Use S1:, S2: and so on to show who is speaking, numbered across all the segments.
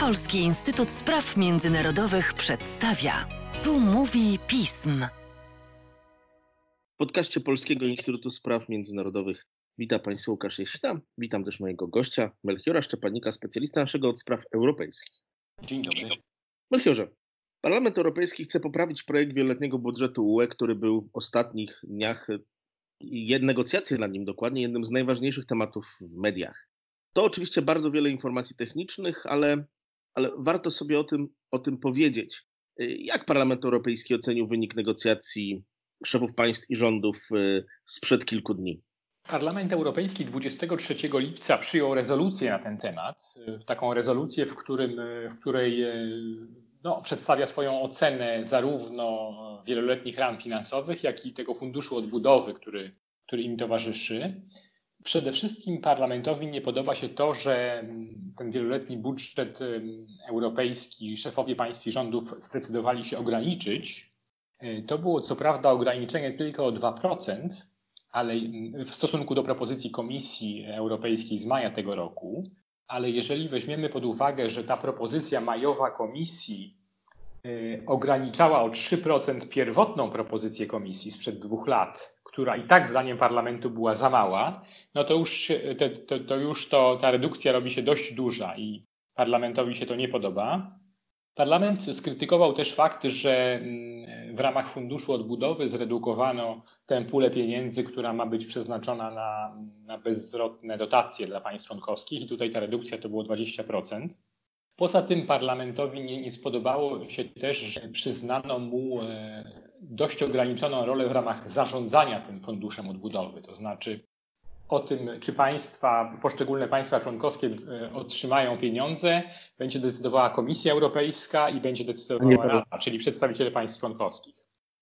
S1: Polski Instytut Spraw Międzynarodowych przedstawia. Tu mówi pism.
S2: W podcaście Polskiego Instytutu Spraw Międzynarodowych witam Państwa Łukasz Jeśna. Witam też mojego gościa, Melchiora Szczepanika, specjalista naszego od spraw europejskich.
S3: Dzień dobry.
S2: Melchiorze, Parlament Europejski chce poprawić projekt wieloletniego budżetu UE, który był w ostatnich dniach i negocjacje nad nim dokładnie jednym z najważniejszych tematów w mediach. To oczywiście bardzo wiele informacji technicznych, ale, ale warto sobie o tym, o tym powiedzieć. Jak Parlament Europejski ocenił wynik negocjacji szefów państw i rządów y, sprzed kilku dni?
S3: Parlament Europejski 23 lipca przyjął rezolucję na ten temat. Taką rezolucję, w, którym, w której no, przedstawia swoją ocenę zarówno wieloletnich ram finansowych, jak i tego funduszu odbudowy, który, który im towarzyszy. Przede wszystkim parlamentowi nie podoba się to, że ten wieloletni budżet europejski szefowie państw i rządów zdecydowali się ograniczyć. To było co prawda ograniczenie tylko o 2%, ale w stosunku do propozycji Komisji Europejskiej z maja tego roku, ale jeżeli weźmiemy pod uwagę, że ta propozycja majowa Komisji y, ograniczała o 3% pierwotną propozycję Komisji sprzed dwóch lat, która i tak zdaniem parlamentu była za mała, no to już, to, to, to już to, ta redukcja robi się dość duża i parlamentowi się to nie podoba. Parlament skrytykował też fakt, że mm, w ramach Funduszu Odbudowy zredukowano tę pulę pieniędzy, która ma być przeznaczona na, na dotacje dla państw członkowskich i tutaj ta redukcja to było 20%. Poza tym parlamentowi nie, nie spodobało się też, że przyznano mu e, dość ograniczoną rolę w ramach zarządzania tym funduszem odbudowy. To znaczy o tym, czy państwa, poszczególne państwa członkowskie e, otrzymają pieniądze, będzie decydowała Komisja Europejska i będzie decydowała Rada, czyli przedstawiciele państw członkowskich.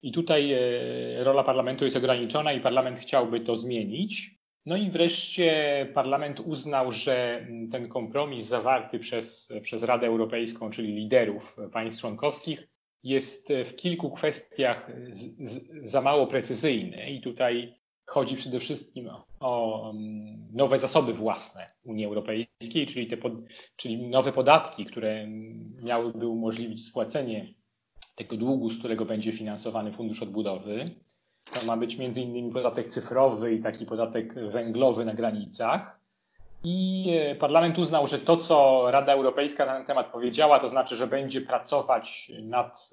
S3: I tutaj e, rola parlamentu jest ograniczona i parlament chciałby to zmienić. No i wreszcie parlament uznał, że ten kompromis zawarty przez, przez Radę Europejską, czyli liderów państw członkowskich, jest w kilku kwestiach z, z, za mało precyzyjny. I tutaj chodzi przede wszystkim o mm, nowe zasoby własne Unii Europejskiej, czyli, te pod, czyli nowe podatki, które miałyby umożliwić spłacenie tego długu, z którego będzie finansowany Fundusz Odbudowy. To ma być innymi podatek cyfrowy i taki podatek węglowy na granicach. I parlament uznał, że to, co Rada Europejska na ten temat powiedziała, to znaczy, że będzie pracować nad,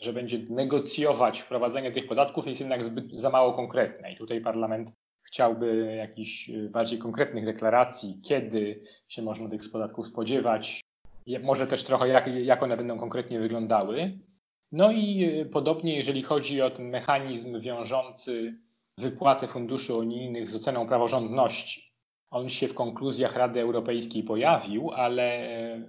S3: że będzie negocjować wprowadzenie tych podatków, jest jednak zbyt za mało konkretne. I tutaj parlament chciałby jakichś e, bardziej konkretnych deklaracji, kiedy się można tych podatków spodziewać, może też trochę jak, jak one będą konkretnie wyglądały. No i e, podobnie, jeżeli chodzi o ten mechanizm wiążący wypłatę funduszy unijnych z oceną praworządności. On się w konkluzjach Rady Europejskiej pojawił, ale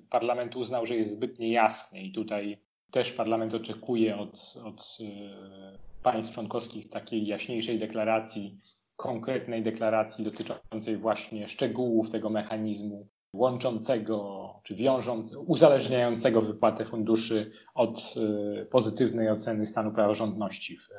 S3: parlament uznał, że jest zbyt niejasny i tutaj też parlament oczekuje od, od e, państw członkowskich takiej jaśniejszej deklaracji, konkretnej deklaracji dotyczącej właśnie szczegółów tego mechanizmu łączącego czy wiążącego, uzależniającego wypłatę funduszy od e, pozytywnej oceny stanu praworządności w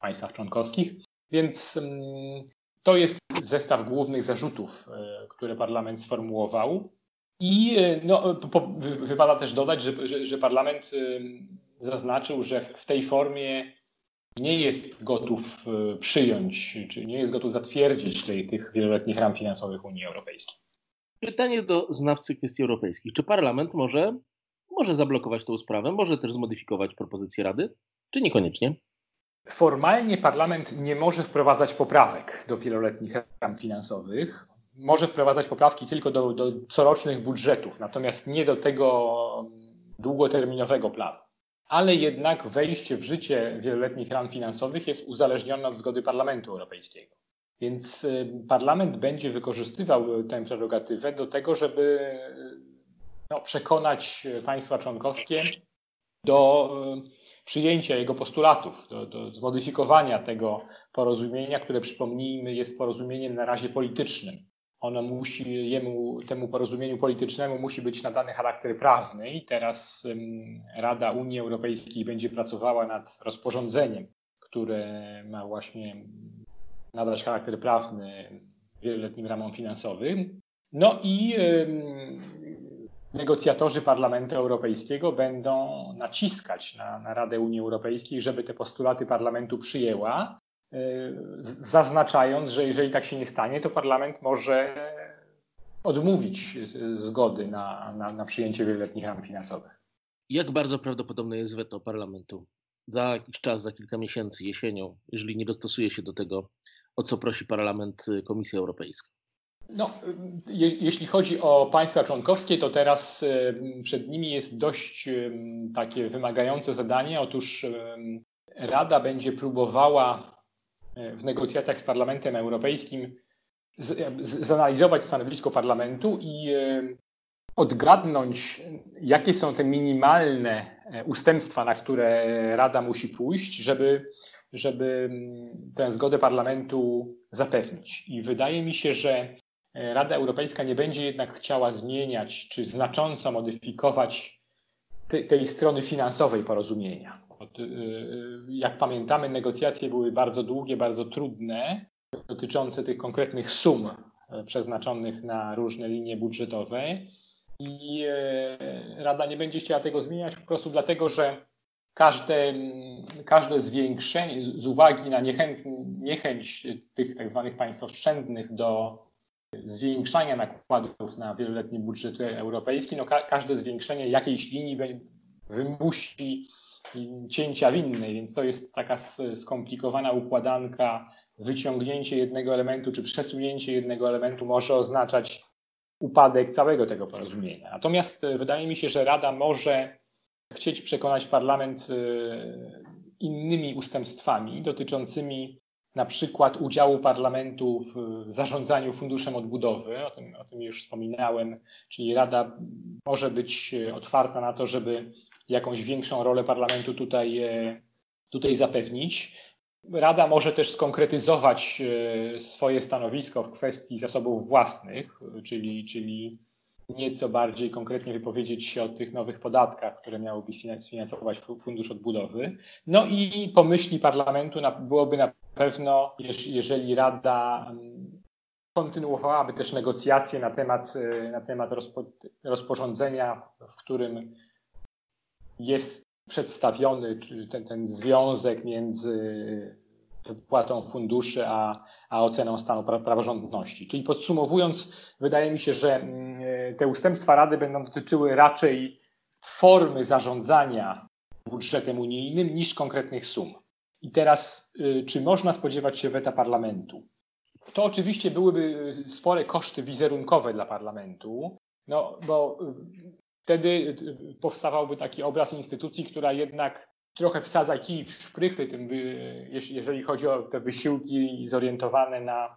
S3: państwach członkowskich. Więc mm, to jest zestaw głównych zarzutów, e, które parlament sformułował. I e, no, po, wypada też dodać, że, że, że, parlament e, zaznaczył, że w tej formie nie jest gotów przyjąć, czy nie jest gotów zatwierdzić tej, tych wieloletnich ram finansowych Unii Europejskiej.
S2: Pytanie do znawcy kwestii europejskich. Czy parlament może, może zablokować tę sprawę, może też zmodyfikować propozycję Rady, czy niekoniecznie?
S3: Formalnie parlament nie może wprowadzać poprawek do wieloletnich ram finansowych. Może wprowadzać poprawki tylko do, do corocznych budżetów, natomiast nie do tego długoterminowego planu. Ale jednak wejście w życie wieloletnich ram finansowych jest uzależnione od zgody Parlamentu Europejskiego. Więc y, parlament będzie wykorzystywał tę prerogatywę do tego, żeby no, przekonać państwa członkowskie do przyjęcia jego postulatów, do, do zmodyfikowania tego porozumienia, które przypomnijmy jest porozumieniem na razie politycznym. Ono musi, jemu, temu porozumieniu politycznemu musi być nadany charakter prawny i teraz Rada Unii Europejskiej będzie pracowała nad rozporządzeniem, które ma właśnie nadać charakter prawny wieloletnim ramom finansowym. No i negocjatorzy Parlamentu Europejskiego będą naciskać na, na Radę Unii Europejskiej, żeby te postulaty Parlamentu przyjęła, zaznaczając, że jeżeli tak się nie stanie, to Parlament może odmówić zgody na, na, na przyjęcie wieloletnich ram finansowych.
S2: Jak bardzo prawdopodobne jest weto parlamentu za jakiś czas, za kilka miesięcy, jesienią, jeżeli nie dostosuje się do tego, o co prosi parlament y, Komisji Europejskiej?
S3: No, je, jeśli chodzi o państwa członkowskie, to teraz przed nimi jest dość takie wymagające zadanie. Otóż Rada będzie próbowała w negocjacjach z Parlamentem Europejskim z, z, zanalizować stanowisko parlamentu i e, odgadnąć, jakie są te minimalne e, ustępstwa, na które Rada musi pójść, żeby, żeby tę zgodę parlamentu zapewnić. I wydaje mi się, że e, Rada Europejska nie będzie jednak chciała zmieniać czy znacząco modyfikować te, tej strony finansowej porozumienia. Jak pamiętamy, negocjacje były bardzo długie, bardzo trudne dotyczące tych konkretnych sum e, przeznaczonych na różne linie budżetowe. I e, Rada nie będzie chciała tego zmieniać po prostu dlatego, że każde, każde zwiększenie, z uwagi na niechęć, niechęć tych tak zwanych państw oszczędnych do zwiększania nakładów na wieloletni budżet europejski, no ka każde zwiększenie jakiejś linii wymusi cięcia w innej, więc to jest taka skomplikowana układanka wyciągnięcie jednego elementu czy przesunięcie jednego elementu może oznaczać upadek całego tego porozumienia. Natomiast e, wydaje mi się, że Rada może chcieć przekonać parlament e, innymi ustępstwami dotyczącymi na przykład udziału parlamentu w zarządzaniu funduszem odbudowy, o tym, o tym już wspominałem, czyli Rada może być e, otwarta na to, żeby jakąś większą rolę parlamentu tutaj, tutaj zapewnić. Rada może też skonkretyzować e, swoje stanowisko w kwestii zasobów własnych, czyli, czyli nieco bardziej konkretnie wypowiedzieć się o tych nowych podatkach, które miałyby sfinansować Fundusz Odbudowy. No i pomyśli parlamentu byłoby na pewno, jeżeli Rada mm, kontynuowałaby też negocjacje na temat, e, na temat rozpo, rozporządzenia, w którym jest przedstawiony ten, ten związek między wypłatą funduszy a, a oceną stanu praworządności. Czyli podsumowując, wydaje mi się, że mm, te ustępstwa Rady będą dotyczyły raczej formy zarządzania budżetem unijnym niż konkretnych sum. I teraz, y, czy można spodziewać się weta parlamentu? To oczywiście byłyby spore koszty wizerunkowe dla parlamentu, no bo wtedy y, powstawałby taki obraz instytucji, która jednak trochę wsadza kij w szprychy, tym, jeżeli chodzi o te wysiłki zorientowane na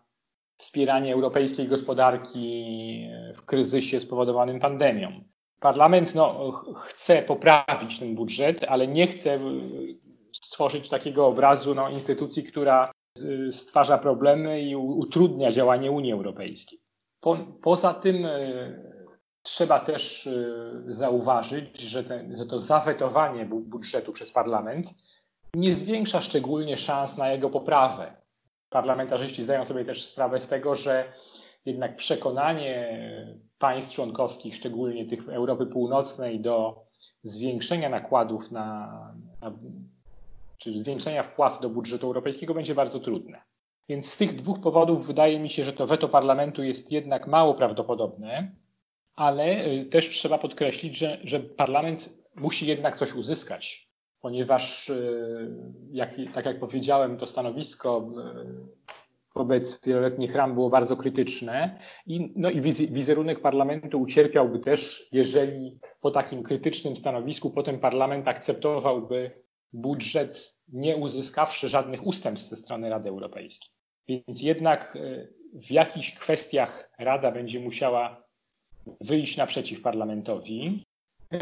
S3: wspieranie europejskiej gospodarki w kryzysie spowodowanym pandemią. Parlament no, chce poprawić ten budżet, ale nie chce y, stworzyć takiego obrazu no, instytucji, która y, stwarza problemy i utrudnia działanie Unii Europejskiej. Po, poza tym Trzeba też y, zauważyć, że, że to zawetowanie budżetu przez parlament nie zwiększa szczególnie szans na jego poprawę. Parlamentarzyści zdają sobie też sprawę z tego, że jednak przekonanie państw członkowskich, szczególnie tych Europy Północnej, do zwiększenia nakładów na, na czy zwiększenia wpłat do budżetu europejskiego będzie bardzo trudne. Więc z tych dwóch powodów wydaje mi się, że to weto parlamentu jest jednak mało prawdopodobne ale y, też trzeba podkreślić, że, że parlament musi jednak coś uzyskać, ponieważ, y, jak, tak jak powiedziałem, to stanowisko y, wobec wieloletnich ram było bardzo krytyczne i, no i wizerunek parlamentu ucierpiałby też, jeżeli po takim krytycznym stanowisku potem parlament akceptowałby budżet, nie uzyskawszy żadnych ustępstw ze strony Rady Europejskiej. Więc jednak w jakichś kwestiach Rada będzie musiała wyjść naprzeciw parlamentowi. E,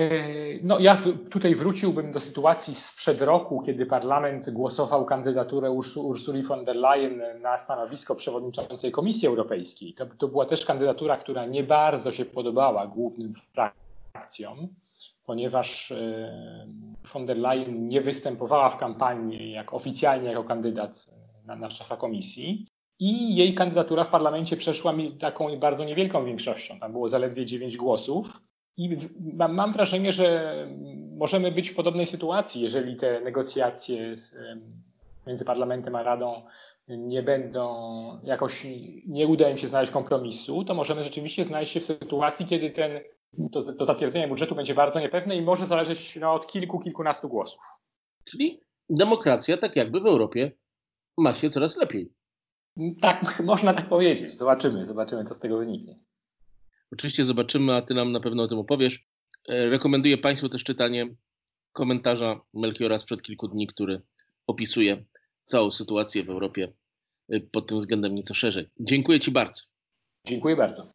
S3: no, ja tutaj wróciłbym do sytuacji sprzed roku, kiedy parlament głosował kandydaturę Ursuli von der Leyen na stanowisko przewodniczącej Komisji Europejskiej. To, to była też kandydatura, która nie bardzo się podobała głównym frakcjom, ponieważ e, von der Leyen nie występowała w kampanii jak oficjalnie jako kandydat na, na szefa komisji. I jej kandydatura w parlamencie przeszła taką bardzo niewielką większością. Tam było zaledwie 9 głosów. I mam, mam wrażenie, że możemy być w podobnej sytuacji, jeżeli te negocjacje z, między Parlamentem a Radą nie będą jakoś, nie uda im się znaleźć kompromisu, to możemy rzeczywiście znaleźć się w sytuacji, kiedy ten, to, to zatwierdzenie budżetu będzie bardzo niepewne i może zależeć no, od kilku, kilkunastu głosów.
S2: Czyli demokracja, tak jakby w Europie, ma się coraz lepiej.
S3: Tak, można tak powiedzieć. Zobaczymy, zobaczymy, co z tego wyniknie.
S2: Oczywiście zobaczymy, a ty nam na pewno o tym opowiesz. E, rekomenduję Państwu też czytanie komentarza Melchiora sprzed kilku dni, który opisuje całą sytuację w Europie y, pod tym względem nieco szerzej. Dziękuję Ci bardzo.
S3: Dziękuję bardzo.